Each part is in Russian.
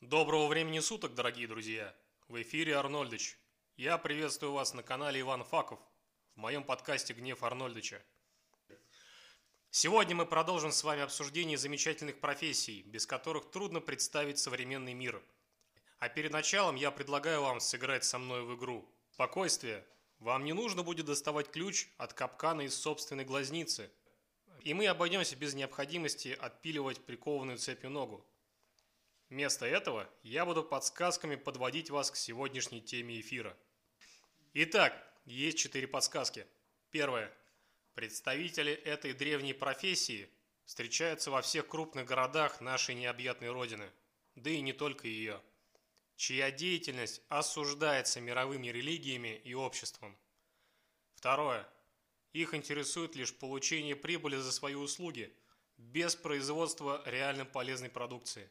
Доброго времени суток, дорогие друзья! В эфире Арнольдыч. Я приветствую вас на канале Иван Факов в моем подкасте «Гнев Арнольдыча». Сегодня мы продолжим с вами обсуждение замечательных профессий, без которых трудно представить современный мир. А перед началом я предлагаю вам сыграть со мной в игру. Спокойствие. Вам не нужно будет доставать ключ от капкана из собственной глазницы. И мы обойдемся без необходимости отпиливать прикованную цепью ногу. Вместо этого я буду подсказками подводить вас к сегодняшней теме эфира. Итак, есть четыре подсказки. Первое. Представители этой древней профессии встречаются во всех крупных городах нашей необъятной Родины, да и не только ее, чья деятельность осуждается мировыми религиями и обществом. Второе. Их интересует лишь получение прибыли за свои услуги, без производства реально полезной продукции.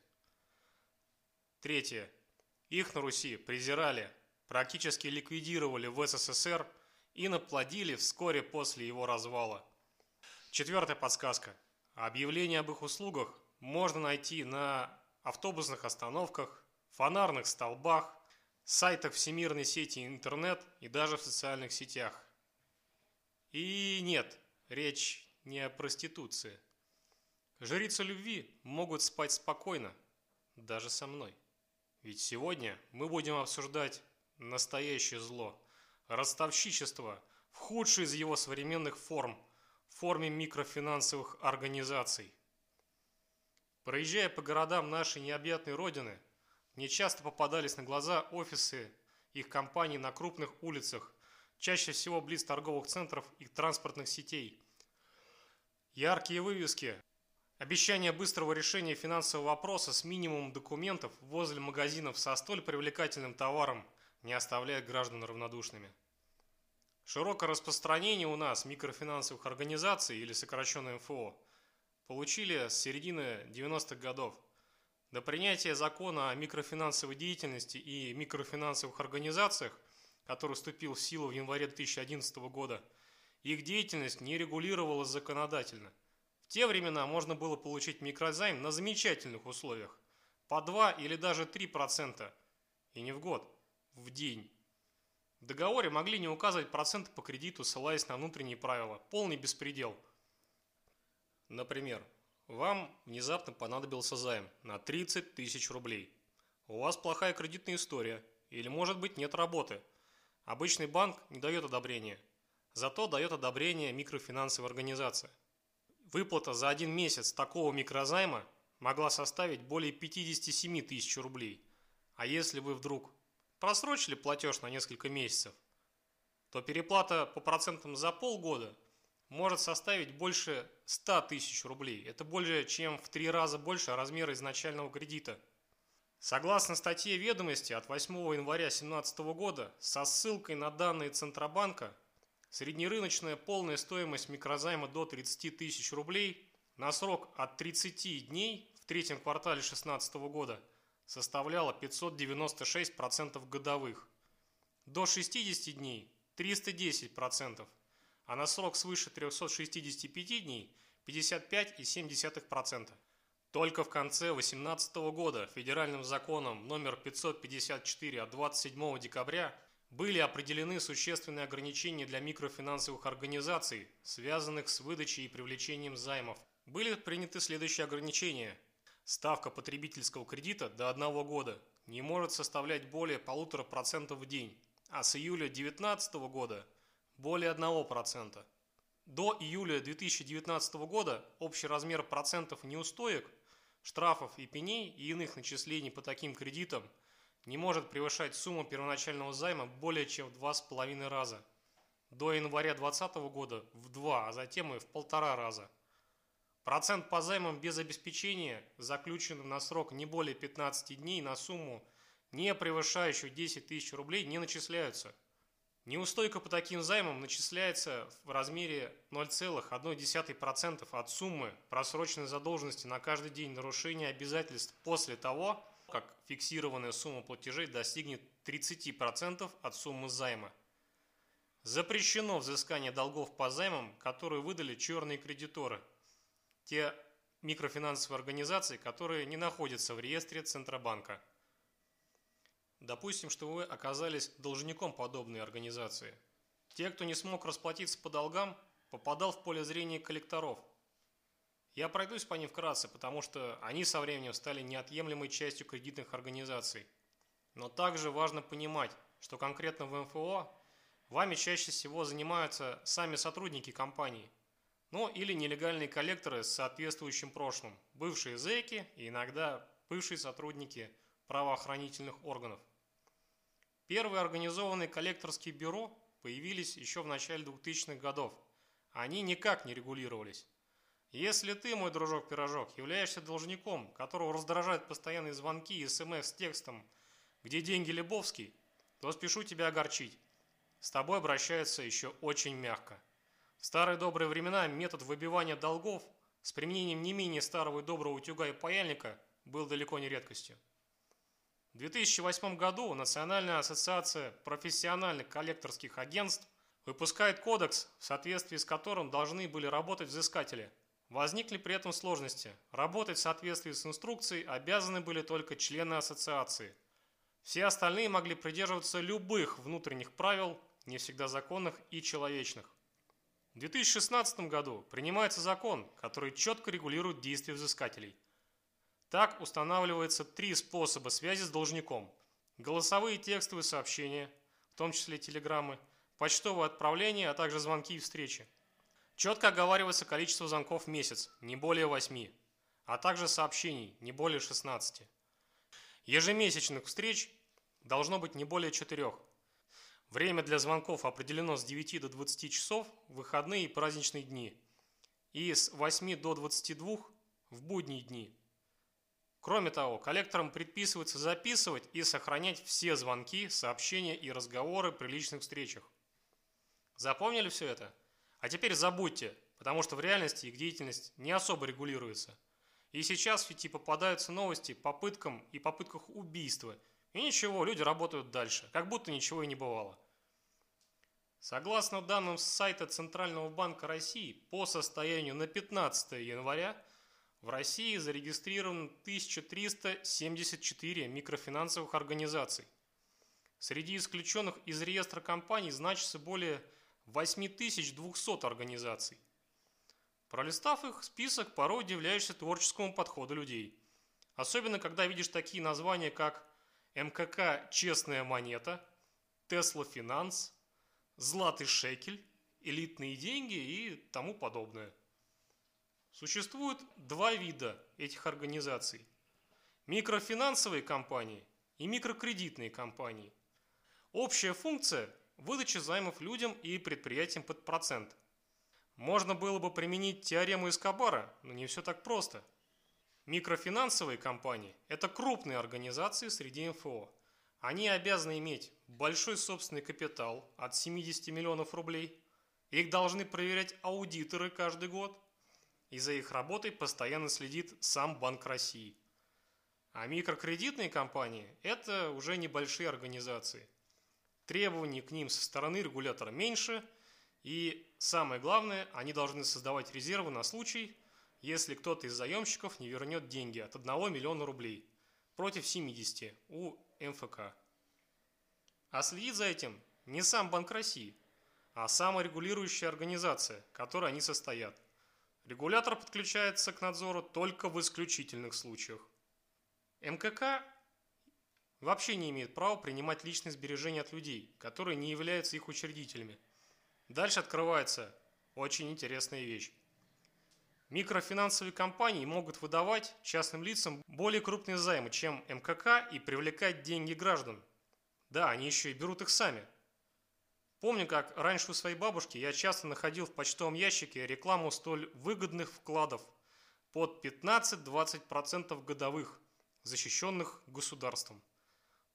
Третье. Их на Руси презирали, практически ликвидировали в СССР и наплодили вскоре после его развала. Четвертая подсказка. Объявления об их услугах можно найти на автобусных остановках, фонарных столбах, сайтах всемирной сети интернет и даже в социальных сетях. И нет, речь не о проституции. Жрицы любви могут спать спокойно, даже со мной. Ведь сегодня мы будем обсуждать настоящее зло, ростовщичество в худшей из его современных форм, в форме микрофинансовых организаций. Проезжая по городам нашей необъятной родины, мне часто попадались на глаза офисы их компаний на крупных улицах, чаще всего близ торговых центров и транспортных сетей. Яркие вывески, Обещание быстрого решения финансового вопроса с минимумом документов возле магазинов со столь привлекательным товаром не оставляет граждан равнодушными. Широкое распространение у нас микрофинансовых организаций или сокращенно МФО получили с середины 90-х годов. До принятия закона о микрофинансовой деятельности и микрофинансовых организациях, который вступил в силу в январе 2011 года, их деятельность не регулировалась законодательно – те времена можно было получить микрозайм на замечательных условиях. По 2 или даже 3%. И не в год, в день. В договоре могли не указывать проценты по кредиту, ссылаясь на внутренние правила. Полный беспредел. Например, вам внезапно понадобился займ на 30 тысяч рублей. У вас плохая кредитная история. Или может быть нет работы. Обычный банк не дает одобрения. Зато дает одобрение микрофинансовая организация. Выплата за один месяц такого микрозайма могла составить более 57 тысяч рублей. А если вы вдруг просрочили платеж на несколько месяцев, то переплата по процентам за полгода может составить больше 100 тысяч рублей. Это более чем в три раза больше размера изначального кредита. Согласно статье ведомости от 8 января 2017 года со ссылкой на данные Центробанка – Среднерыночная полная стоимость микрозайма до 30 тысяч рублей на срок от 30 дней в третьем квартале 2016 года составляла 596% годовых, до 60 дней 310%, а на срок свыше 365 дней 55,7%. Только в конце 2018 года федеральным законом номер 554 от 27 декабря были определены существенные ограничения для микрофинансовых организаций, связанных с выдачей и привлечением займов. Были приняты следующие ограничения. Ставка потребительского кредита до одного года не может составлять более полутора процентов в день, а с июля 2019 года более 1%. До июля 2019 года общий размер процентов неустоек, штрафов и пеней и иных начислений по таким кредитам – не может превышать сумму первоначального займа более чем в 2,5 раза. До января 2020 года в 2, а затем и в полтора раза. Процент по займам без обеспечения, заключенным на срок не более 15 дней на сумму, не превышающую 10 тысяч рублей, не начисляются. Неустойка по таким займам начисляется в размере 0,1% от суммы просроченной задолженности на каждый день нарушения обязательств после того, как фиксированная сумма платежей достигнет 30% от суммы займа. Запрещено взыскание долгов по займам, которые выдали черные кредиторы. Те микрофинансовые организации, которые не находятся в реестре Центробанка. Допустим, что вы оказались должником подобной организации. Те, кто не смог расплатиться по долгам, попадал в поле зрения коллекторов. Я пройдусь по ним вкратце, потому что они со временем стали неотъемлемой частью кредитных организаций. Но также важно понимать, что конкретно в МФО вами чаще всего занимаются сами сотрудники компании, ну или нелегальные коллекторы с соответствующим прошлым, бывшие зэки и иногда бывшие сотрудники правоохранительных органов. Первые организованные коллекторские бюро появились еще в начале 2000-х годов. Они никак не регулировались. Если ты, мой дружок-пирожок, являешься должником, которого раздражают постоянные звонки и смс с текстом «Где деньги, Лебовский?», то спешу тебя огорчить. С тобой обращаются еще очень мягко. В старые добрые времена метод выбивания долгов с применением не менее старого и доброго утюга и паяльника был далеко не редкостью. В 2008 году Национальная ассоциация профессиональных коллекторских агентств выпускает кодекс, в соответствии с которым должны были работать взыскатели. Возникли при этом сложности. Работать в соответствии с инструкцией обязаны были только члены ассоциации. Все остальные могли придерживаться любых внутренних правил, не всегда законных и человечных. В 2016 году принимается закон, который четко регулирует действия взыскателей – так устанавливается три способа связи с должником. Голосовые текстовые сообщения, в том числе телеграммы, почтовое отправление, а также звонки и встречи. Четко оговаривается количество звонков в месяц, не более 8, а также сообщений, не более 16. Ежемесячных встреч должно быть не более 4. Время для звонков определено с 9 до 20 часов в выходные и праздничные дни и с 8 до 22 в будние дни. Кроме того, коллекторам предписывается записывать и сохранять все звонки, сообщения и разговоры при личных встречах. Запомнили все это? А теперь забудьте, потому что в реальности их деятельность не особо регулируется. И сейчас в сети попадаются новости попыткам и попытках убийства. И ничего, люди работают дальше, как будто ничего и не бывало. Согласно данным с сайта Центрального банка России, по состоянию на 15 января в России зарегистрировано 1374 микрофинансовых организаций. Среди исключенных из реестра компаний значится более 8200 организаций. Пролистав их список, порой удивляешься творческому подходу людей. Особенно, когда видишь такие названия, как МКК «Честная монета», Тесла Финанс, Златый шекель, элитные деньги и тому подобное. Существует два вида этих организаций. Микрофинансовые компании и микрокредитные компании. Общая функция – выдача займов людям и предприятиям под процент. Можно было бы применить теорему Эскобара, но не все так просто. Микрофинансовые компании – это крупные организации среди МФО. Они обязаны иметь большой собственный капитал от 70 миллионов рублей. Их должны проверять аудиторы каждый год – и за их работой постоянно следит сам Банк России. А микрокредитные компании – это уже небольшие организации. Требований к ним со стороны регулятора меньше, и самое главное, они должны создавать резервы на случай, если кто-то из заемщиков не вернет деньги от 1 миллиона рублей против 70 у МФК. А следит за этим не сам Банк России, а саморегулирующая организация, которой они состоят – Регулятор подключается к надзору только в исключительных случаях. МКК вообще не имеет права принимать личные сбережения от людей, которые не являются их учредителями. Дальше открывается очень интересная вещь. Микрофинансовые компании могут выдавать частным лицам более крупные займы, чем МКК и привлекать деньги граждан. Да, они еще и берут их сами – Помню, как раньше у своей бабушки я часто находил в почтовом ящике рекламу столь выгодных вкладов под 15-20% годовых, защищенных государством.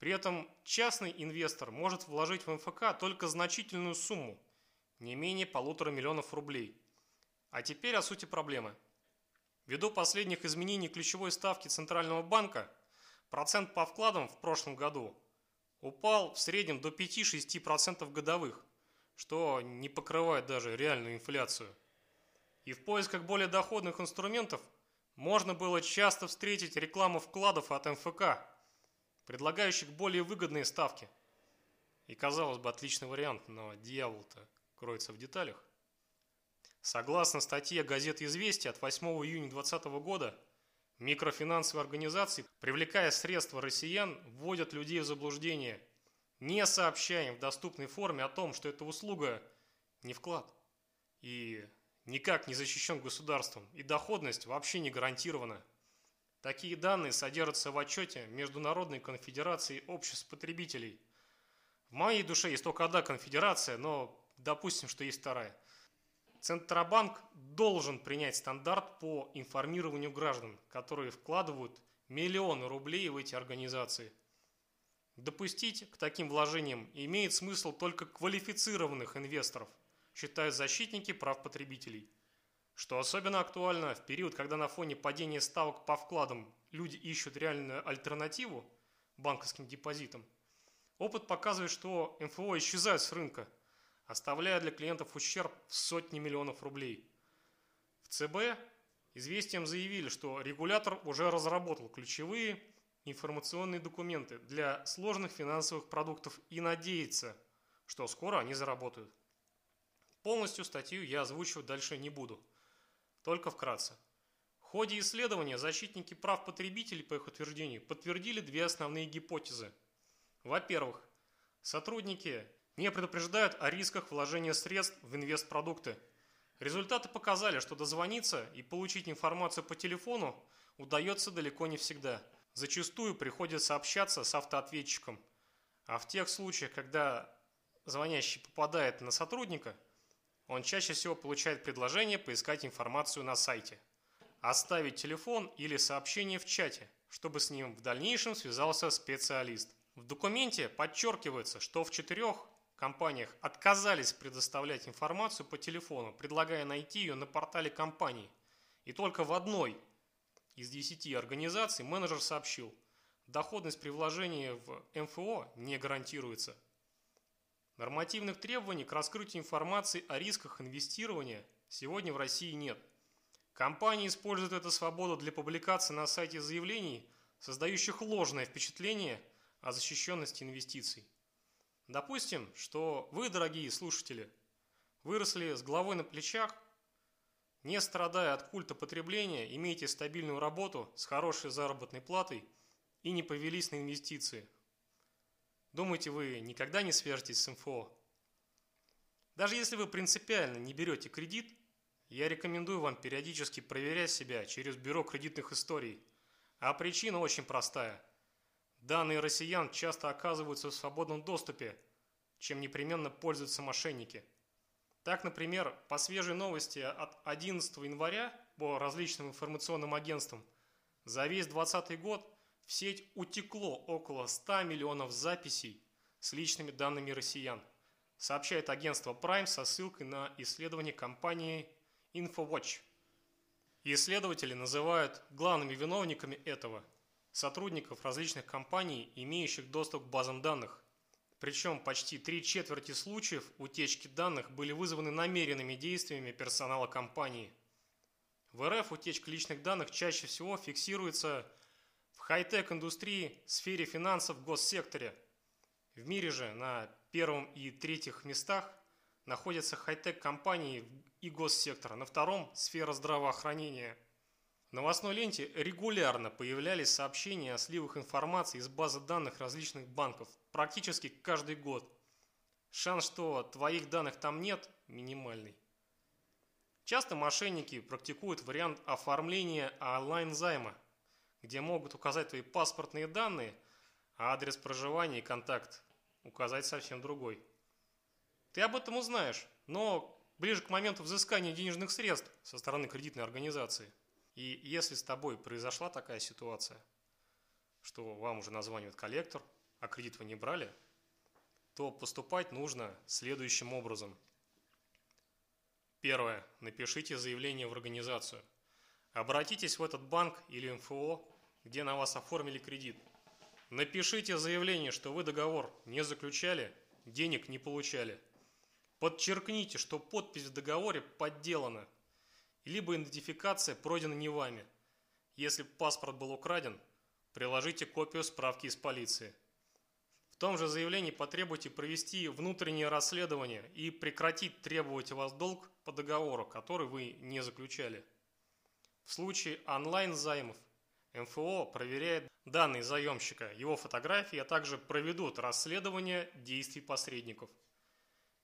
При этом частный инвестор может вложить в МФК только значительную сумму, не менее полутора миллионов рублей. А теперь о сути проблемы. Ввиду последних изменений ключевой ставки Центрального банка, процент по вкладам в прошлом году упал в среднем до 5-6% годовых, что не покрывает даже реальную инфляцию. И в поисках более доходных инструментов можно было часто встретить рекламу вкладов от МФК. Предлагающих более выгодные ставки. И, казалось бы, отличный вариант, но дьявол-то кроется в деталях. Согласно статье газеты «Известия» от 8 июня 2020 года, микрофинансовые организации, привлекая средства россиян, вводят людей в заблуждение, не сообщая им в доступной форме о том, что эта услуга не вклад и никак не защищен государством, и доходность вообще не гарантирована. Такие данные содержатся в отчете Международной конфедерации обществ потребителей. В моей душе есть только одна конфедерация, но допустим, что есть вторая. Центробанк должен принять стандарт по информированию граждан, которые вкладывают миллионы рублей в эти организации. Допустить к таким вложениям имеет смысл только квалифицированных инвесторов, считают защитники прав потребителей – что особенно актуально в период, когда на фоне падения ставок по вкладам люди ищут реальную альтернативу банковским депозитам, опыт показывает, что МФО исчезают с рынка, оставляя для клиентов ущерб в сотни миллионов рублей. В ЦБ известием заявили, что регулятор уже разработал ключевые информационные документы для сложных финансовых продуктов и надеется, что скоро они заработают. Полностью статью я озвучивать дальше не буду – только вкратце. В ходе исследования защитники прав потребителей, по их утверждению, подтвердили две основные гипотезы. Во-первых, сотрудники не предупреждают о рисках вложения средств в инвестпродукты. Результаты показали, что дозвониться и получить информацию по телефону удается далеко не всегда. Зачастую приходится общаться с автоответчиком. А в тех случаях, когда звонящий попадает на сотрудника – он чаще всего получает предложение поискать информацию на сайте, оставить телефон или сообщение в чате, чтобы с ним в дальнейшем связался специалист. В документе подчеркивается, что в четырех компаниях отказались предоставлять информацию по телефону, предлагая найти ее на портале компании. И только в одной из десяти организаций менеджер сообщил, доходность при вложении в МФО не гарантируется. Нормативных требований к раскрытию информации о рисках инвестирования сегодня в России нет. Компании используют эту свободу для публикации на сайте заявлений, создающих ложное впечатление о защищенности инвестиций. Допустим, что вы, дорогие слушатели, выросли с головой на плечах, не страдая от культа потребления, имеете стабильную работу с хорошей заработной платой и не повелись на инвестиции – Думаете, вы никогда не свяжетесь с МФО? Даже если вы принципиально не берете кредит, я рекомендую вам периодически проверять себя через бюро кредитных историй. А причина очень простая. Данные россиян часто оказываются в свободном доступе, чем непременно пользуются мошенники. Так, например, по свежей новости от 11 января по различным информационным агентствам за весь 2020 год в сеть утекло около 100 миллионов записей с личными данными россиян, сообщает агентство Prime со ссылкой на исследование компании InfoWatch. Исследователи называют главными виновниками этого сотрудников различных компаний, имеющих доступ к базам данных. Причем почти три четверти случаев утечки данных были вызваны намеренными действиями персонала компании. В РФ утечка личных данных чаще всего фиксируется хай-тек индустрии, сфере финансов, госсекторе. В мире же на первом и третьих местах находятся хай-тек компании и госсектора, на втором – сфера здравоохранения. В новостной ленте регулярно появлялись сообщения о сливах информации из базы данных различных банков, практически каждый год. Шанс, что твоих данных там нет, минимальный. Часто мошенники практикуют вариант оформления онлайн-займа, где могут указать твои паспортные данные, а адрес проживания и контакт указать совсем другой. Ты об этом узнаешь, но ближе к моменту взыскания денежных средств со стороны кредитной организации. И если с тобой произошла такая ситуация, что вам уже названивает коллектор, а кредит вы не брали, то поступать нужно следующим образом. Первое. Напишите заявление в организацию. Обратитесь в этот банк или МФО где на вас оформили кредит. Напишите заявление, что вы договор не заключали, денег не получали. Подчеркните, что подпись в договоре подделана, либо идентификация пройдена не вами. Если паспорт был украден, приложите копию справки из полиции. В том же заявлении потребуйте провести внутреннее расследование и прекратить требовать у вас долг по договору, который вы не заключали. В случае онлайн-займов МФО проверяет данные заемщика, его фотографии, а также проведут расследование действий посредников.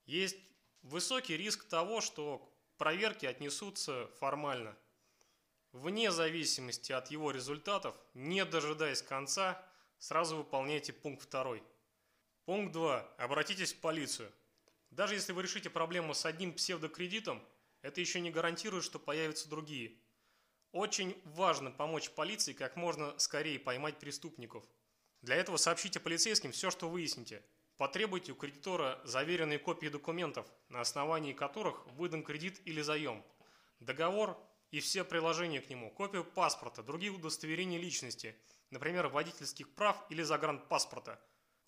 Есть высокий риск того, что проверки отнесутся формально. Вне зависимости от его результатов, не дожидаясь конца, сразу выполняйте пункт 2. Пункт 2. Обратитесь в полицию. Даже если вы решите проблему с одним псевдокредитом, это еще не гарантирует, что появятся другие. Очень важно помочь полиции как можно скорее поймать преступников. Для этого сообщите полицейским все, что выясните. Потребуйте у кредитора заверенные копии документов, на основании которых выдан кредит или заем, договор и все приложения к нему, копию паспорта, других удостоверений личности, например, водительских прав или загранпаспорта.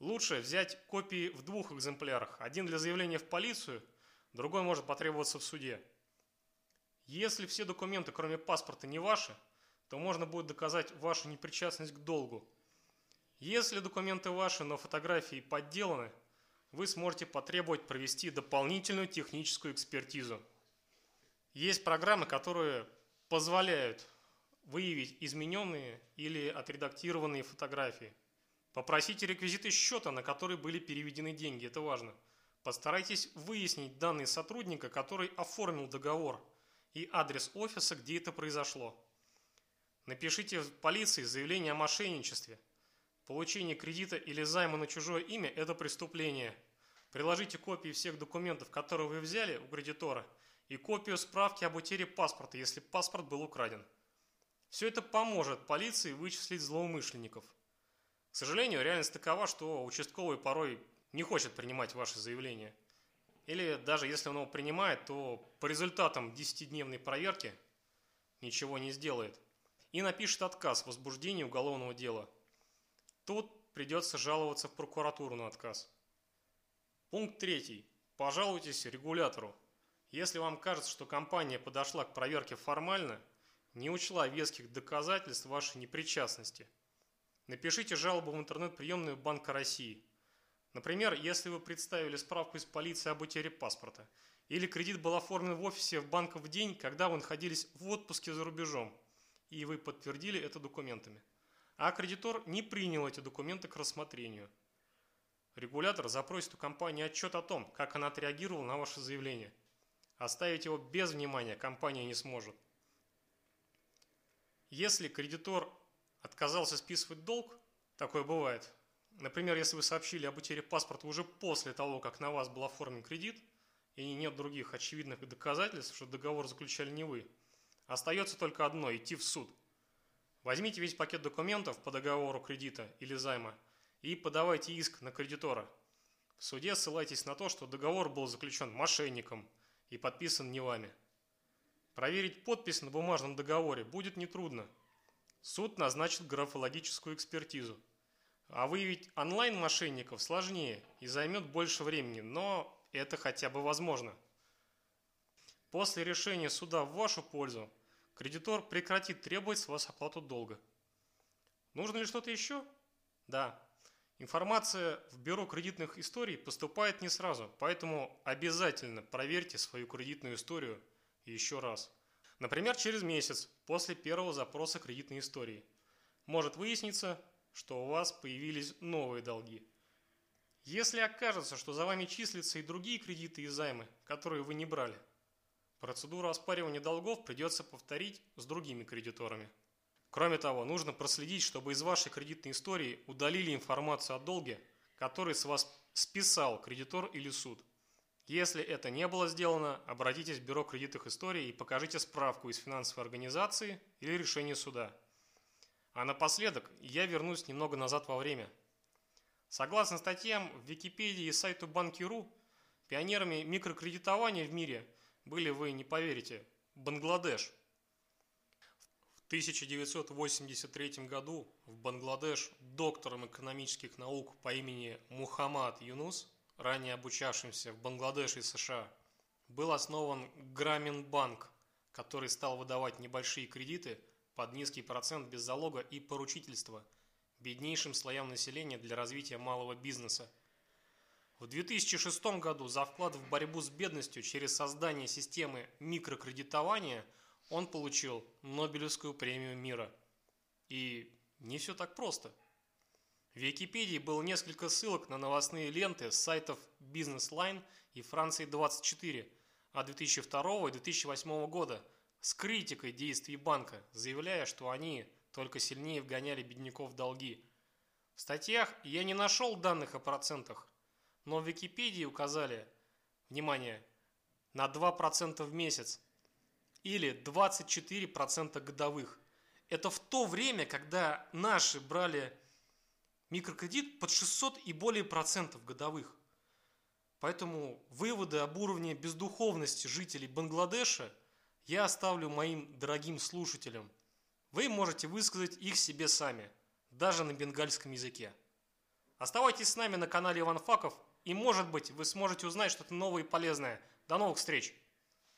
Лучше взять копии в двух экземплярах, один для заявления в полицию, другой может потребоваться в суде. Если все документы, кроме паспорта, не ваши, то можно будет доказать вашу непричастность к долгу. Если документы ваши, но фотографии подделаны, вы сможете потребовать провести дополнительную техническую экспертизу. Есть программы, которые позволяют выявить измененные или отредактированные фотографии. Попросите реквизиты счета, на который были переведены деньги, это важно. Постарайтесь выяснить данные сотрудника, который оформил договор – и адрес офиса, где это произошло. Напишите в полиции заявление о мошенничестве. Получение кредита или займа на чужое имя – это преступление. Приложите копии всех документов, которые вы взяли у кредитора, и копию справки об утере паспорта, если паспорт был украден. Все это поможет полиции вычислить злоумышленников. К сожалению, реальность такова, что участковый порой не хочет принимать ваши заявления – или даже если он его принимает, то по результатам 10-дневной проверки ничего не сделает. И напишет отказ в возбуждении уголовного дела. Тут придется жаловаться в прокуратуру на отказ. Пункт третий. Пожалуйтесь регулятору. Если вам кажется, что компания подошла к проверке формально, не учла веских доказательств вашей непричастности, напишите жалобу в интернет-приемную Банка России – Например, если вы представили справку из полиции об утере паспорта, или кредит был оформлен в офисе в банка в день, когда вы находились в отпуске за рубежом, и вы подтвердили это документами. А кредитор не принял эти документы к рассмотрению. Регулятор запросит у компании отчет о том, как она отреагировала на ваше заявление. Оставить его без внимания компания не сможет. Если кредитор отказался списывать долг, такое бывает, Например, если вы сообщили об утере паспорта уже после того, как на вас был оформлен кредит, и нет других очевидных доказательств, что договор заключали не вы, остается только одно – идти в суд. Возьмите весь пакет документов по договору кредита или займа и подавайте иск на кредитора. В суде ссылайтесь на то, что договор был заключен мошенником и подписан не вами. Проверить подпись на бумажном договоре будет нетрудно. Суд назначит графологическую экспертизу – а выявить онлайн-мошенников сложнее и займет больше времени, но это хотя бы возможно. После решения суда в вашу пользу кредитор прекратит требовать с вас оплату долга. Нужно ли что-то еще? Да. Информация в бюро кредитных историй поступает не сразу, поэтому обязательно проверьте свою кредитную историю еще раз. Например, через месяц после первого запроса кредитной истории. Может выясниться, что у вас появились новые долги. Если окажется, что за вами числятся и другие кредиты и займы, которые вы не брали, процедуру оспаривания долгов придется повторить с другими кредиторами. Кроме того, нужно проследить, чтобы из вашей кредитной истории удалили информацию о долге, который с вас списал кредитор или суд. Если это не было сделано, обратитесь в Бюро кредитных историй и покажите справку из финансовой организации или решение суда – а напоследок я вернусь немного назад во время. Согласно статьям в Википедии и сайту Банки.ру, пионерами микрокредитования в мире были, вы не поверите, Бангладеш. В 1983 году в Бангладеш доктором экономических наук по имени Мухаммад Юнус, ранее обучавшимся в Бангладеше и США, был основан Грамин Банк, который стал выдавать небольшие кредиты – под низкий процент без залога и поручительства беднейшим слоям населения для развития малого бизнеса. В 2006 году за вклад в борьбу с бедностью через создание системы микрокредитования он получил Нобелевскую премию мира. И не все так просто. В Википедии было несколько ссылок на новостные ленты с сайтов Business Line и Франции 24 от 2002 и 2008 года с критикой действий банка, заявляя, что они только сильнее вгоняли бедняков в долги. В статьях я не нашел данных о процентах, но в Википедии указали, внимание, на 2% в месяц или 24% годовых. Это в то время, когда наши брали микрокредит под 600 и более процентов годовых. Поэтому выводы об уровне бездуховности жителей Бангладеша я оставлю моим дорогим слушателям. Вы можете высказать их себе сами, даже на бенгальском языке. Оставайтесь с нами на канале Иван Факов, и может быть вы сможете узнать что-то новое и полезное. До новых встреч!